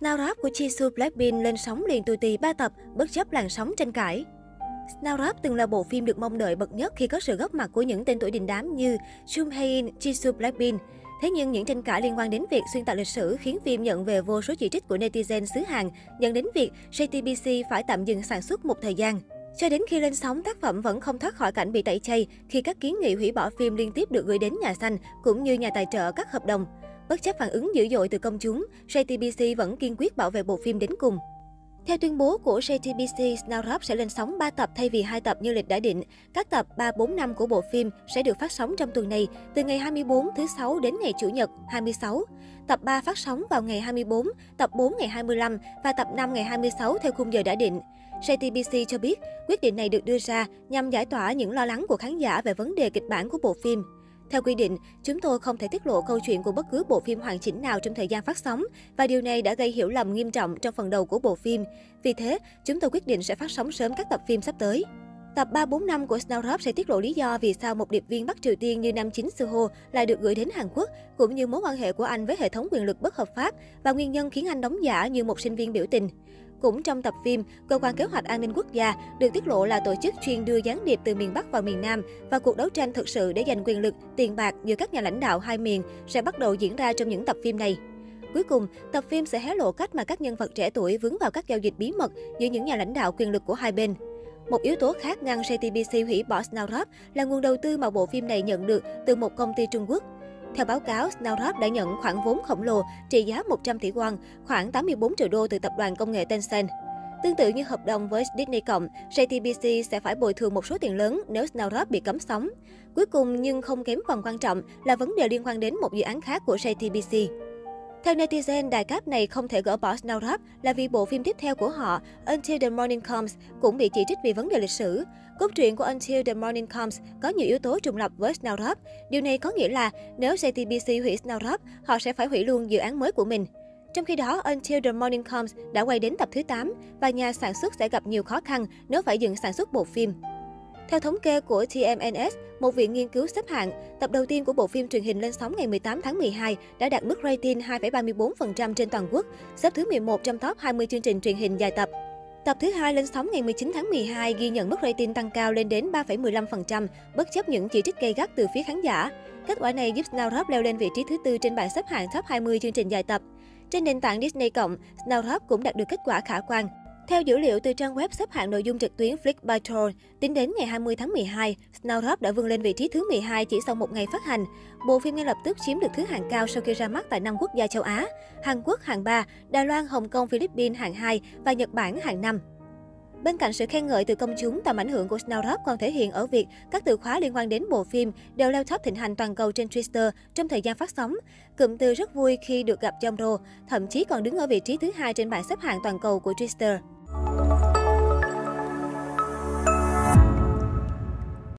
Snowrap của Jisoo Blackpink lên sóng liền tù tì 3 tập, bất chấp làn sóng tranh cãi. Snowrap từng là bộ phim được mong đợi bậc nhất khi có sự góp mặt của những tên tuổi đình đám như Jung Hae-in, Jisoo Blackpink. Thế nhưng những tranh cãi liên quan đến việc xuyên tạc lịch sử khiến phim nhận về vô số chỉ trích của netizen xứ Hàn, dẫn đến việc JTBC phải tạm dừng sản xuất một thời gian. Cho đến khi lên sóng, tác phẩm vẫn không thoát khỏi cảnh bị tẩy chay khi các kiến nghị hủy bỏ phim liên tiếp được gửi đến nhà xanh cũng như nhà tài trợ các hợp đồng. Bất chấp phản ứng dữ dội từ công chúng, JTBC vẫn kiên quyết bảo vệ bộ phim đến cùng. Theo tuyên bố của JTBC, Snowdrop sẽ lên sóng 3 tập thay vì 2 tập như lịch đã định. Các tập 3, 4, 5 của bộ phim sẽ được phát sóng trong tuần này, từ ngày 24 thứ 6 đến ngày Chủ nhật 26. Tập 3 phát sóng vào ngày 24, tập 4 ngày 25 và tập 5 ngày 26 theo khung giờ đã định. JTBC cho biết, quyết định này được đưa ra nhằm giải tỏa những lo lắng của khán giả về vấn đề kịch bản của bộ phim. Theo quy định, chúng tôi không thể tiết lộ câu chuyện của bất cứ bộ phim hoàn chỉnh nào trong thời gian phát sóng và điều này đã gây hiểu lầm nghiêm trọng trong phần đầu của bộ phim. Vì thế, chúng tôi quyết định sẽ phát sóng sớm các tập phim sắp tới. Tập 345 của Snowdrop sẽ tiết lộ lý do vì sao một điệp viên Bắc Triều Tiên như nam chính Suho lại được gửi đến Hàn Quốc, cũng như mối quan hệ của anh với hệ thống quyền lực bất hợp pháp và nguyên nhân khiến anh đóng giả như một sinh viên biểu tình. Cũng trong tập phim, Cơ quan Kế hoạch An ninh Quốc gia được tiết lộ là tổ chức chuyên đưa gián điệp từ miền Bắc vào miền Nam và cuộc đấu tranh thực sự để giành quyền lực, tiền bạc giữa các nhà lãnh đạo hai miền sẽ bắt đầu diễn ra trong những tập phim này. Cuối cùng, tập phim sẽ hé lộ cách mà các nhân vật trẻ tuổi vướng vào các giao dịch bí mật giữa những nhà lãnh đạo quyền lực của hai bên. Một yếu tố khác ngăn JTBC hủy bỏ Snowdrop là nguồn đầu tư mà bộ phim này nhận được từ một công ty Trung Quốc. Theo báo cáo, Snowdrop đã nhận khoản vốn khổng lồ trị giá 100 tỷ won, khoảng 84 triệu đô từ tập đoàn công nghệ Tencent. Tương tự như hợp đồng với Disney Cộng, JTBC sẽ phải bồi thường một số tiền lớn nếu Snowdrop bị cấm sóng. Cuối cùng nhưng không kém phần quan trọng là vấn đề liên quan đến một dự án khác của JTBC. Theo netizen, đài cáp này không thể gỡ bỏ Snowdrop là vì bộ phim tiếp theo của họ, Until the Morning Comes, cũng bị chỉ trích vì vấn đề lịch sử. Cốt truyện của Until the Morning Comes có nhiều yếu tố trùng lập với Snowdrop. Điều này có nghĩa là nếu JTBC hủy Snowdrop, họ sẽ phải hủy luôn dự án mới của mình. Trong khi đó, Until the Morning Comes đã quay đến tập thứ 8 và nhà sản xuất sẽ gặp nhiều khó khăn nếu phải dừng sản xuất bộ phim. Theo thống kê của TMNS, một viện nghiên cứu xếp hạng, tập đầu tiên của bộ phim truyền hình lên sóng ngày 18 tháng 12 đã đạt mức rating 2,34% trên toàn quốc, xếp thứ 11 trong top 20 chương trình truyền hình dài tập. Tập thứ hai lên sóng ngày 19 tháng 12 ghi nhận mức rating tăng cao lên đến 3,15%, bất chấp những chỉ trích gay gắt từ phía khán giả. Kết quả này giúp Snowdrop leo lên vị trí thứ tư trên bảng xếp hạng top 20 chương trình dài tập. Trên nền tảng Disney Snowdrop cũng đạt được kết quả khả quan. Theo dữ liệu từ trang web xếp hạng nội dung trực tuyến Flickbyte, tính đến ngày 20 tháng 12, Snowdrop đã vươn lên vị trí thứ 12 chỉ sau một ngày phát hành. Bộ phim ngay lập tức chiếm được thứ hạng cao sau khi ra mắt tại năm quốc gia châu Á, Hàn Quốc hạng 3, Đài Loan, Hồng Kông, Philippines hạng 2 và Nhật Bản hạng 5. Bên cạnh sự khen ngợi từ công chúng, tầm ảnh hưởng của Snowdrop còn thể hiện ở việc các từ khóa liên quan đến bộ phim đều leo top thịnh hành toàn cầu trên Twitter trong thời gian phát sóng. Cụm từ rất vui khi được gặp Jomro, thậm chí còn đứng ở vị trí thứ hai trên bảng xếp hạng toàn cầu của Twitter.